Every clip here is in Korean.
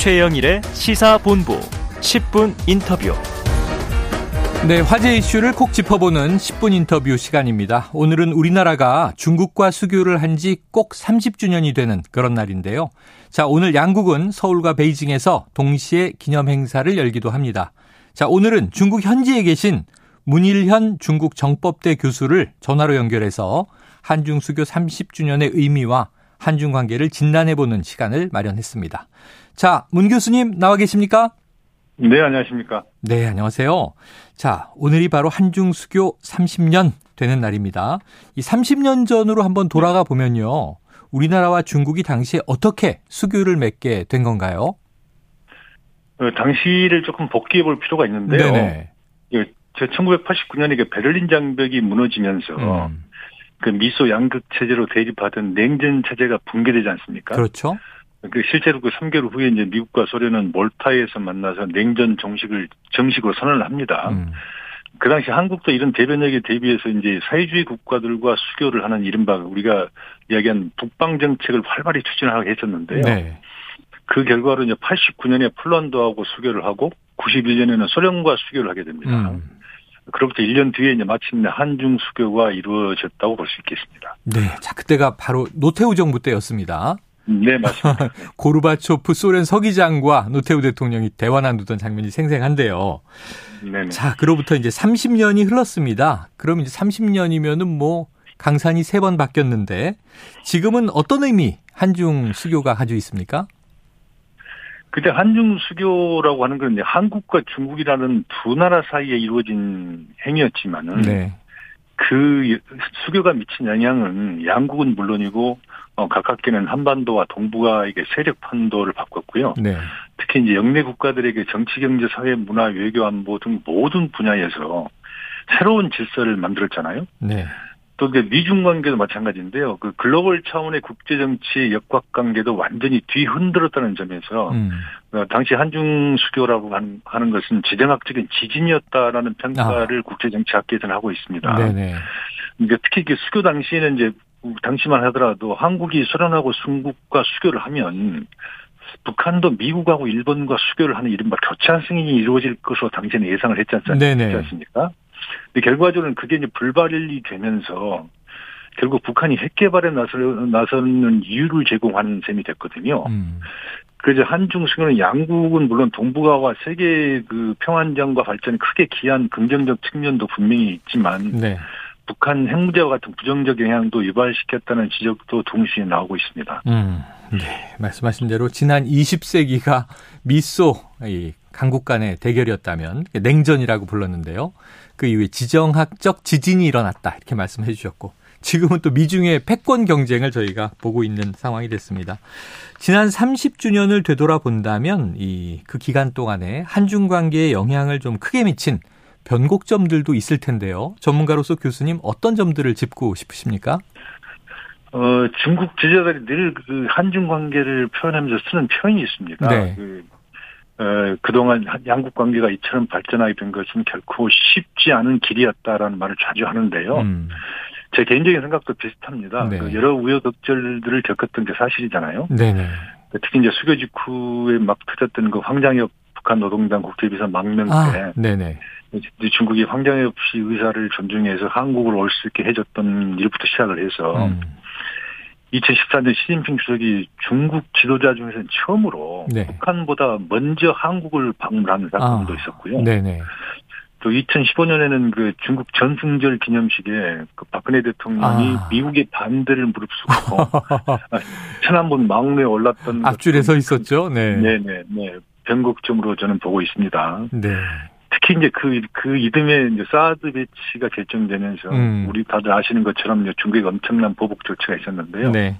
최영일의 시사본부 10분 인터뷰. 네, 화제 이슈를 콕 짚어보는 10분 인터뷰 시간입니다. 오늘은 우리나라가 중국과 수교를 한 지 꼭 30주년이 되는 그런 날인데요. 자, 오늘 양국은 서울과 베이징에서 동시에 기념 행사를 열기도 합니다. 자, 오늘은 중국 현지에 계신 문일현 중국 정법대 교수를 전화로 연결해서 한중 수교 30주년의 의미와 한중 관계를 진단해보는 시간을 마련했습니다. 자, 문 교수님 나와 계십니까? 네, 안녕하십니까. 네, 안녕하세요. 자, 오늘이 바로 한중 수교 30년 되는 날입니다. 이 30년 전으로 한번 돌아가 보면요. 우리나라와 중국이 당시에 어떻게 수교를 맺게 된 건가요? 어, 당시를 조금 복귀해 볼 필요가 있는데요. 네네. 제 1989년에 그 베를린 장벽이 무너지면서 음. 그 미소 양극 체제로 대립하던 냉전 체제가 붕괴되지 않습니까? 그렇죠. 그 실제로 그 3개월 후에 이제 미국과 소련은 몰타에서 만나서 냉전 정식을 정식으로 선언을 합니다. 음. 그 당시 한국도 이런 대변력에 대비해서 이제 사회주의 국가들과 수교를 하는 이른바 우리가 이야기한 북방 정책을 활발히 추진하고 했었는데요. 네. 그 결과로 이제 89년에 폴란드하고 수교를 하고 91년에는 소련과 수교를 하게 됩니다. 음. 그로부터 1년 뒤에 이제 마침내 한중 수교가 이루어졌다고 볼 수 있겠습니다. 네. 자, 그때가 바로 노태우 정부 때였습니다. 네, 맞습니다. 고르바초프 소련 서기장과 노태우 대통령이 대화 나누던 장면이 생생한데요. 네. 자, 그로부터 이제 30년이 흘렀습니다. 그럼 이제 30년이면은 뭐 강산이 세 번 바뀌었는데 지금은 어떤 의미 한중 수교가 가지고 있습니까? 그때 한중 수교라고 하는 건 한국과 중국이라는 두 나라 사이에 이루어진 행위였지만은 네. 그 수교가 미친 영향은 양국은 물론이고 어, 가깝게는 한반도와 동북아에게 세력 판도를 바꿨고요. 네. 특히 이제 영내 국가들에게 정치, 경제, 사회, 문화, 외교, 안보 등 모든 분야에서 새로운 질서를 만들었잖아요. 네. 또 이제 미중 관계도 마찬가지인데요. 그 글로벌 차원의 국제 정치 역학 관계도 완전히 뒤흔들었다는 점에서 음. 어, 당시 한중 수교라고 하는, 하는 것은 지정학적인 지진이었다라는 평가를 아. 국제 정치학계에서는 하고 있습니다. 네네. 그러니까 특히 그 수교 당시에는 이제 당시만 하더라도 한국이 소련하고 중국과 수교를 하면 북한도 미국하고 일본과 수교를 하는 이른바 교차 승인이 이루어질 것으로 당시에는 예상을 했지 않습니까? 근데 결과적으로는 그게 이제 불발이 되면서 결국 북한이 핵 개발에 나서는 이유를 제공하는 셈이 됐거든요. 음. 그래서 한중 수교는 양국은 물론 동북아와 세계 그 평안정과 발전에 크게 기한 긍정적 측면도 분명히 있지만 네. 북한 핵 문제와 같은 부정적 영향도 유발시켰다는 지적도 동시에 나오고 있습니다. 음, 네, 말씀하신 대로 지난 20세기가 미소 이 강국 간의 대결이었다면 냉전이라고 불렀는데요. 그 이후에 지정학적 지진이 일어났다 이렇게 말씀해 주셨고 지금은 또 미중의 패권 경쟁을 저희가 보고 있는 상황이 됐습니다. 지난 30주년을 되돌아본다면 이 그 기간 동안에 한중 관계에 영향을 좀 크게 미친 변곡점들도 있을 텐데요. 전문가로서 교수님 어떤 점들을 짚고 싶으십니까? 어, 중국 지지자들이 늘 그 한중 관계를 표현하면서 쓰는 표현이 있습니다. 네. 그, 어, 그동안 양국 관계가 이처럼 발전하게 된 것은 결코 쉽지 않은 길이었다라는 말을 자주 하는데요. 음. 제 개인적인 생각도 비슷합니다. 네. 그 여러 우여곡절들을 겪었던 게 사실이잖아요. 네네. 특히 이제 수교 직후에 막 터졌던 그 황장엽 북한 노동당 국제비서 망명 아, 때 네네. 중국이 황장엽 씨 의사를 존중해서 한국을 올 수 있게 해줬던 일부터 시작을 해서 음. 2014년 시진핑 주석이 중국 지도자 중에서는 처음으로 네. 북한보다 먼저 한국을 방문하는 사건도 아, 있었고요. 네네. 또 2015년에는 그 중국 전승절 기념식에 그 박근혜 대통령이 아. 미국의 반대를 무릅쓰고 천안문 망루에 올랐던 앞줄에 서 있었죠. 네. 네네 네. 변곡점으로 저는 보고 있습니다. 네. 특히 이제 그, 그 이듬해 이제 사드 배치가 결정되면서 음. 우리 다들 아시는 것처럼 중국에 엄청난 보복 조치가 있었는데요. 네.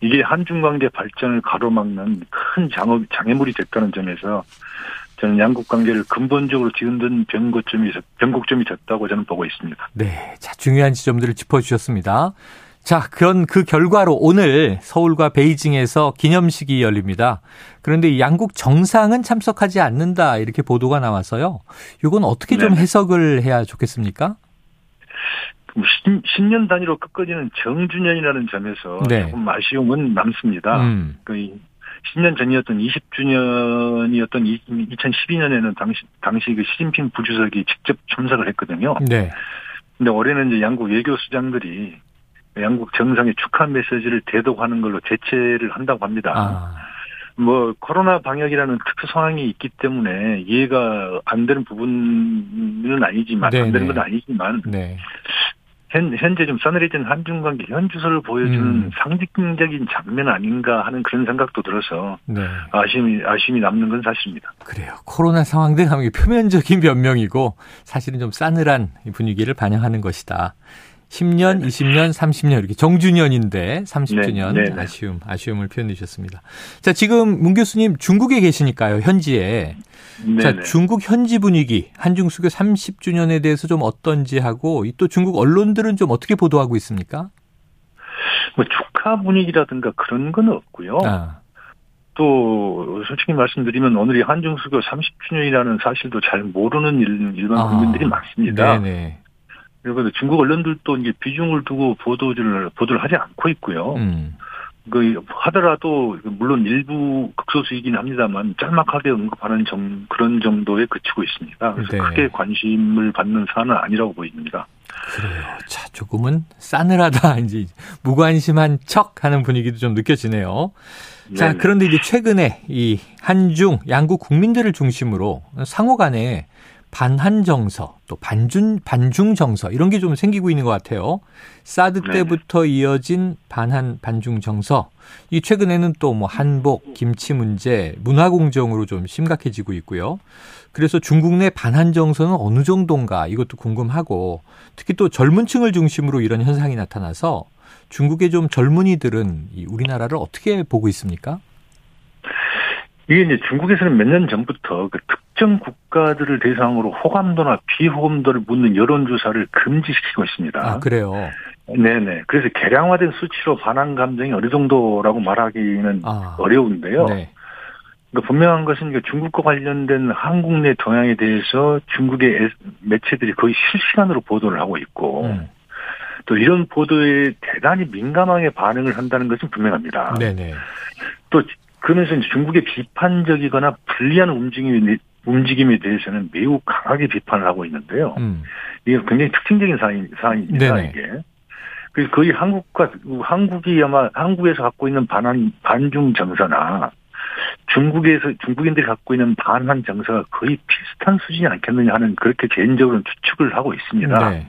이게 한중 관계 발전을 가로막는 큰 장어, 장애물이 됐다는 점에서 저는 양국 관계를 근본적으로 뒤흔든 변곡점이, 변곡점이 됐다고 저는 보고 있습니다. 네. 자, 중요한 지점들을 짚어주셨습니다. 자, 그런 그 결과로 오늘 서울과 베이징에서 기념식이 열립니다. 그런데 이 양국 정상은 참석하지 않는다 이렇게 보도가 나와서요. 이건 어떻게 좀 네. 해석을 해야 좋겠습니까? 10년 뭐 단위로 끝까지는 정주년이라는 점에서 네. 조금 아쉬움은 남습니다. 음. 그 10년 전이었던 20주년이었던 2012년에는 당시 당시 그 시진핑 부주석이 직접 참석을 했거든요. 네. 근데 올해는 이제 양국 외교 수장들이 양국 정상의 축하 메시지를 대독하는 걸로 대체를 한다고 합니다. 아. 뭐 코로나 방역이라는 특수 상황이 있기 때문에 이해가 안 되는 부분은 아니지만 네네. 안 되는 건 아니지만 네. 현, 현재 좀 싸늘해진 한중 관계 현주소를 보여주는 음. 상징적인 장면 아닌가 하는 그런 생각도 들어서 네. 아쉬움이 아쉬움이 남는 건 사실입니다. 그래요. 코로나 상황 등 표면적인 변명이고 사실은 좀 싸늘한 분위기를 반영하는 것이다. 10년, 네네. 20년, 30년 이렇게 정주년인데 30주년 네, 네, 아쉬움, 아쉬움을 표현해 주셨습니다. 자, 지금 문 교수님 중국에 계시니까요, 현지에. 네네. 자, 중국 현지 분위기, 한중 수교 30주년에 대해서 좀 어떤지 하고 또 중국 언론들은 좀 어떻게 보도하고 있습니까? 뭐 축하 분위기라든가 그런 건 없고요. 아. 또 솔직히 말씀드리면 오늘이 한중 수교 30주년이라는 사실도 잘 모르는 일반 아. 국민들이 많습니다. 네네. 그리고 중국 언론들도 이제 비중을 두고 보도를 보도를 하지 않고 있고요. 음. 그 하더라도 물론 일부 극소수이긴 합니다만 짤막하게 언급하는 정, 그런 정도에 그치고 있습니다. 그래서 네. 크게 관심을 받는 사안은 아니라고 보입니다. 그래요. 자, 조금은 싸늘하다. 이제 무관심한 척 하는 분위기도 좀 느껴지네요. 자, 네네. 그런데 이제 최근에 이 한중 양국 국민들을 중심으로 상호 간에 반한 정서, 또 반중, 반중 정서, 이런 게 좀 생기고 있는 것 같아요. 사드 네. 때부터 이어진 반한, 반중 정서. 이 최근에는 또 뭐 한복, 김치 문제, 문화 공정으로 좀 심각해지고 있고요. 그래서 중국 내 반한 정서는 어느 정도인가 이것도 궁금하고 특히 또 젊은 층을 중심으로 이런 현상이 나타나서 중국의 좀 젊은이들은 이 우리나라를 어떻게 보고 있습니까? 이게 이제 중국에서는 몇 년 전부터 그 특정 국가들을 대상으로 호감도나 비호감도를 묻는 여론조사를 금지시키고 있습니다. 아, 그래요? 네네. 그래서 개량화된 수치로 반환 감정이 어느 정도라고 말하기는 아, 어려운데요. 네. 그러니까 분명한 것은 중국과 관련된 한국 내 동향에 대해서 중국의 매체들이 거의 실시간으로 보도를 하고 있고, 음. 또 이런 보도에 대단히 민감하게 반응을 한다는 것은 분명합니다. 네네. 또 그러면서 중국의 비판적이거나 불리한 움직임이 움직임에 대해서는 매우 강하게 비판을 하고 있는데요. 음. 이게 굉장히 특징적인 사안, 사안입니다. 네네. 이게. 그래서 거의 한국과 한국이 아마 한국에서 갖고 있는 반한 반중 정서나 중국에서 중국인들이 갖고 있는 반한 정서가 거의 비슷한 수준이 않겠느냐 하는 그렇게 개인적으로 추측을 하고 있습니다. 네.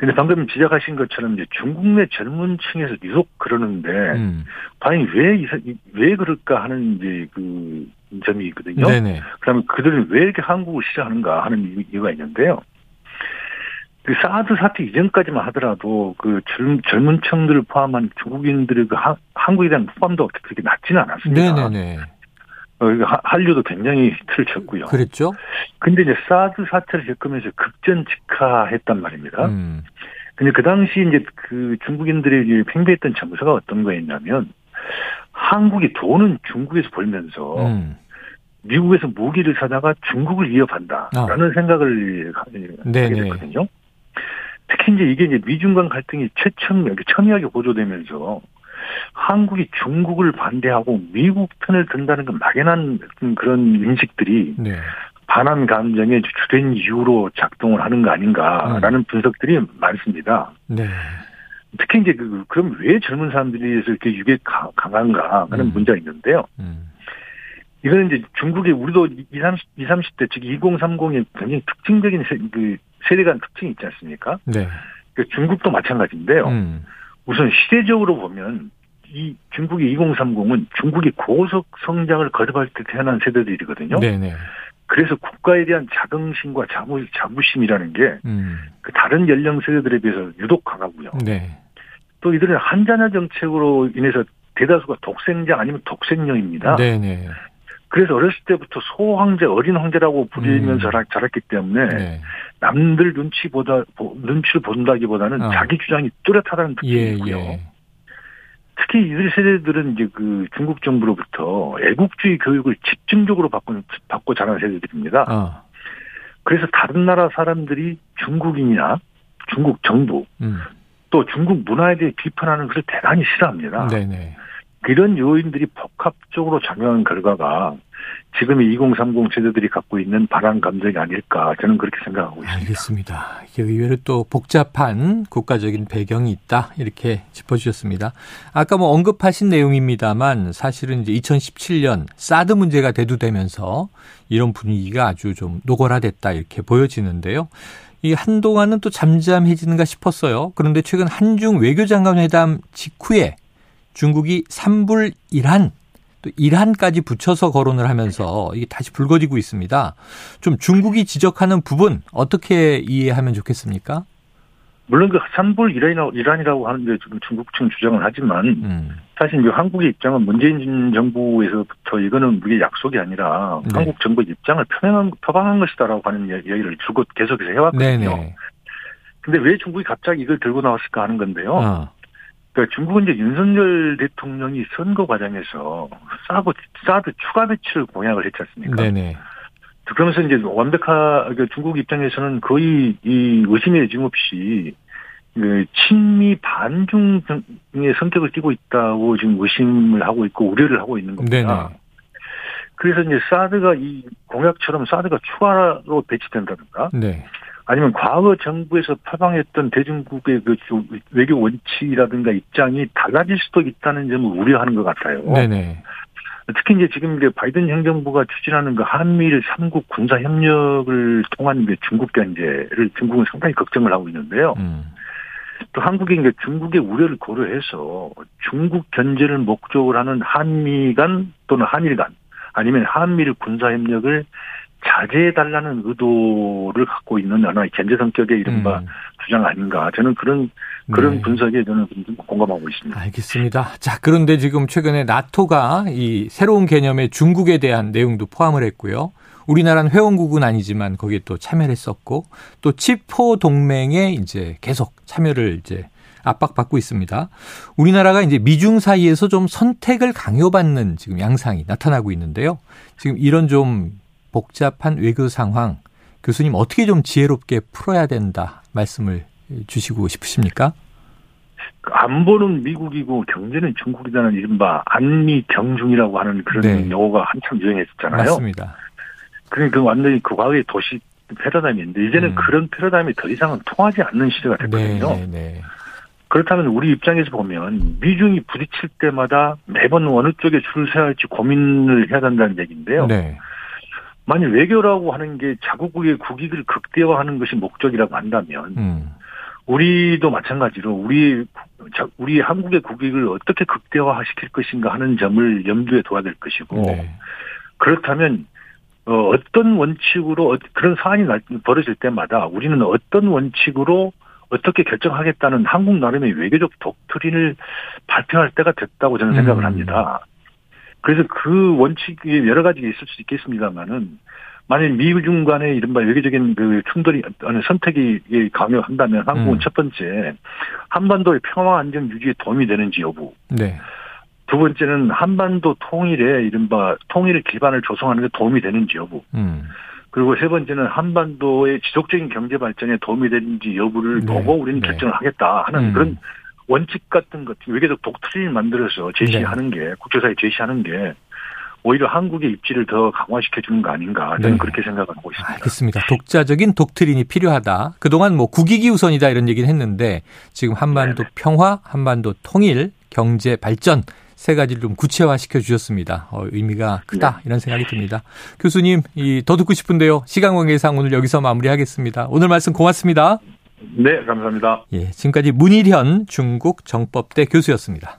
근데 방금 지적하신 것처럼 이제 중국 내 젊은 층에서 유독 그러는데, 음. 과연 왜, 왜 그럴까 하는 이제 그 점이 있거든요. 네네. 그러면 그들은 왜 이렇게 한국을 싫어하는가 하는 이유가 있는데요. 그 사드 사태 이전까지만 하더라도 그 젊, 젊은 층들을 포함한 중국인들의 그 하, 한국에 대한 호감도가 그렇게 낮지는 않았습니다. 네네네. 어, 한류도 굉장히 히트를 쳤고요. 그랬죠. 근데 이제 사드 사태를 겪으면서 급전 직하했단 말입니다. 음. 근데 그 당시 이제 그 중국인들이 팽배했던 정서가 어떤 거였냐면 한국이 돈은 중국에서 벌면서 음. 미국에서 무기를 사다가 중국을 위협한다라는 아. 생각을 하게 됐거든요. 특히 이제 이게 이제 미중 간 갈등이 최첨 첨예하게 고조되면서 한국이 중국을 반대하고 미국 편을 든다는 건 막연한 그런 인식들이 네. 반한 감정의 주된 이유로 작동을 하는 거 아닌가라는 음. 분석들이 많습니다. 네. 특히 이제 그 그럼 왜 젊은 사람들이 이렇게 유게 강한가 하는 음. 문제가 있는데요. 음. 이거는 이제 중국의 우리도 20, 30, 20, 30대 즉 2030의 굉장히 특징적인 세, 그 세대 간 특징이 있지 않습니까? 네. 그 중국도 마찬가지인데요. 음. 우선 시대적으로 보면 이 중국의 2030은 중국이 고속 성장을 거듭할 때 태어난 세대들이거든요. 네네. 그래서 국가에 대한 자긍심과 자부, 자부심이라는 게그 음. 그 다른 연령 세대들에 비해서 유독 강하고요. 네. 또 이들은 한자녀 정책으로 인해서 대다수가 독생자 아니면 독생녀입니다. 네네. 그래서 어렸을 때부터 소황제, 어린 황제라고 부리면서 음. 자랐기 때문에 네. 남들 눈치보다 눈치를 본다기보다는 어. 자기 주장이 뚜렷하다는 느낌이 있고요. 예, 예. 특히 이들 세대들은 이제 그 중국 정부로부터 애국주의 교육을 집중적으로 받고 받고 자란 세대들입니다. 어. 그래서 다른 나라 사람들이 중국인이나 중국 정부 음. 또 중국 문화에 대해 비판하는 것을 대단히 싫어합니다. 네네. 이런 요인들이 복합적으로 작용한 결과가 지금의 2030 세대들이 갖고 있는 반환 감정이 아닐까 저는 그렇게 생각하고 있습니다. 알겠습니다. 이게 의외로 또 복잡한 국가적인 배경이 있다 이렇게 짚어주셨습니다. 아까 뭐 언급하신 내용입니다만 사실은 이제 2017년 사드 문제가 대두되면서 이런 분위기가 아주 좀 노골화됐다 이렇게 보여지는데요. 이 한동안은 또 잠잠해지는가 싶었어요. 그런데 최근 한중 외교장관 회담 직후에 중국이 삼불 일한 또 이란까지 붙여서 거론을 하면서 이게 다시 불거지고 있습니다. 좀 중국이 지적하는 부분 어떻게 이해하면 좋겠습니까? 물론 그 산불 이란이라고 하는데 지금 중국 측 주장을 하지만 음. 사실 이제 한국의 입장은 문재인 정부에서부터 이거는 우리의 약속이 아니라 네. 한국 정부의 입장을 표명한 표방한 것이다라고 하는 얘기를 줄곧 계속해서 해왔거든요. 네네. 근데 왜 중국이 갑자기 이걸 들고 나왔을까 하는 건데요. 어. 그러니까 중국은 이제 윤석열 대통령이 선거 과정에서 사드, 사드 추가 배치를 공약을 했지 않습니까? 네네. 그러면서 이제 완벽하, 게 중국 입장에서는 거의 이 의심의 여짐 없이 그 친미 반중의 성격을 띠고 있다고 지금 의심을 하고 있고 우려를 하고 있는 겁니다. 네네. 그래서 이제 사드가 이 공약처럼 사드가 추가로 배치된다든가 네. 아니면 과거 정부에서 표방했던 대중국의 그 외교 원칙이라든가 입장이 달라질 수도 있다는 점을 우려하는 것 같아요. 네네. 특히 이제 지금 이제 바이든 행정부가 추진하는 그 한미일 3국 군사 협력을 통한 그 중국 견제를 중국은 상당히 걱정을 하고 있는데요. 음. 또 한국이 이제 중국의 우려를 고려해서 중국 견제를 목적으로 하는 한미 간 또는 한일 간 아니면 한미일 군사 협력을 자제해달라는 의도를 갖고 있는 하나의 견제 성격의 이른바 음. 주장 아닌가. 저는 그런, 그런 네. 분석에 저는 공감하고 있습니다. 알겠습니다. 자, 그런데 지금 최근에 나토가 이 새로운 개념의 중국에 대한 내용도 포함을 했고요. 우리나라는 회원국은 아니지만 거기에 또 참여를 했었고 또 치포 동맹에 이제 계속 참여를 이제 압박받고 있습니다. 우리나라가 이제 미중 사이에서 좀 선택을 강요받는 지금 양상이 나타나고 있는데요. 지금 이런 좀 복잡한 외교 상황 교수님 어떻게 좀 지혜롭게 풀어야 된다 말씀을 주시고 싶으십니까? 안보는 미국이고 경제는 중국이라는 이른바 안미 경중이라고 하는 그런 네. 용어가 한참 유행했었잖아요. 맞습니다. 그러니까 그 완전히 그 과거의 도시 패러다임인데 이제는 음. 그런 패러다임이 더 이상은 통하지 않는 시대가 됐거든요. 네, 네, 네. 그렇다면 우리 입장에서 보면 미중이 부딪힐 때마다 매번 어느 쪽에 줄을 서야 할지 고민을 해야 된다는 얘기인데요. 네. 만약 외교라고 하는 게 자국의 국익을 극대화하는 것이 목적이라고 한다면 음. 우리도 마찬가지로 우리 우리 한국의 국익을 어떻게 극대화시킬 것인가 하는 점을 염두에 둬야 될 것이고 네. 그렇다면 어, 어떤 원칙으로 그런 사안이 벌어질 때마다 우리는 어떤 원칙으로 어떻게 결정하겠다는 한국 나름의 외교적 독트린을 발표할 때가 됐다고 저는 생각을 음. 합니다. 그래서 그 원칙이 여러 가지 있을 수 있겠습니다만은 만약 미중 간의 이른바 외교적인 그 충돌이 어느 선택이 강요한다면 한국은 음. 첫 번째 한반도의 평화 안정 유지에 도움이 되는지 여부. 네. 두 번째는 한반도 통일에 이른바 통일의 기반을 조성하는 데 도움이 되는지 여부. 음. 그리고 세 번째는 한반도의 지속적인 경제 발전에 도움이 되는지 여부를 네. 보고 우리는 네. 결정을 하겠다 하는 음. 그런 원칙 같은 것, 외교적 독트린을 만들어서 제시하는 네. 게, 국제사에 제시하는 게, 오히려 한국의 입지를 더 강화시켜 주는 거 아닌가 저는 네. 그렇게 생각하고 있습니다. 알겠습니다. 독자적인 독트린이 필요하다. 그동안 뭐 국익이 우선이다 이런 얘기는 했는데 지금 한반도 네네. 평화, 한반도 통일, 경제 발전 세 가지를 좀 구체화시켜 주셨습니다. 어, 의미가 크다 네. 이런 생각이 듭니다. 교수님, 이 더 듣고 싶은데요. 시간 관계상 오늘 여기서 마무리하겠습니다. 오늘 말씀 고맙습니다. 네, 감사합니다. 예, 지금까지 문일현 중국 정법대 교수였습니다.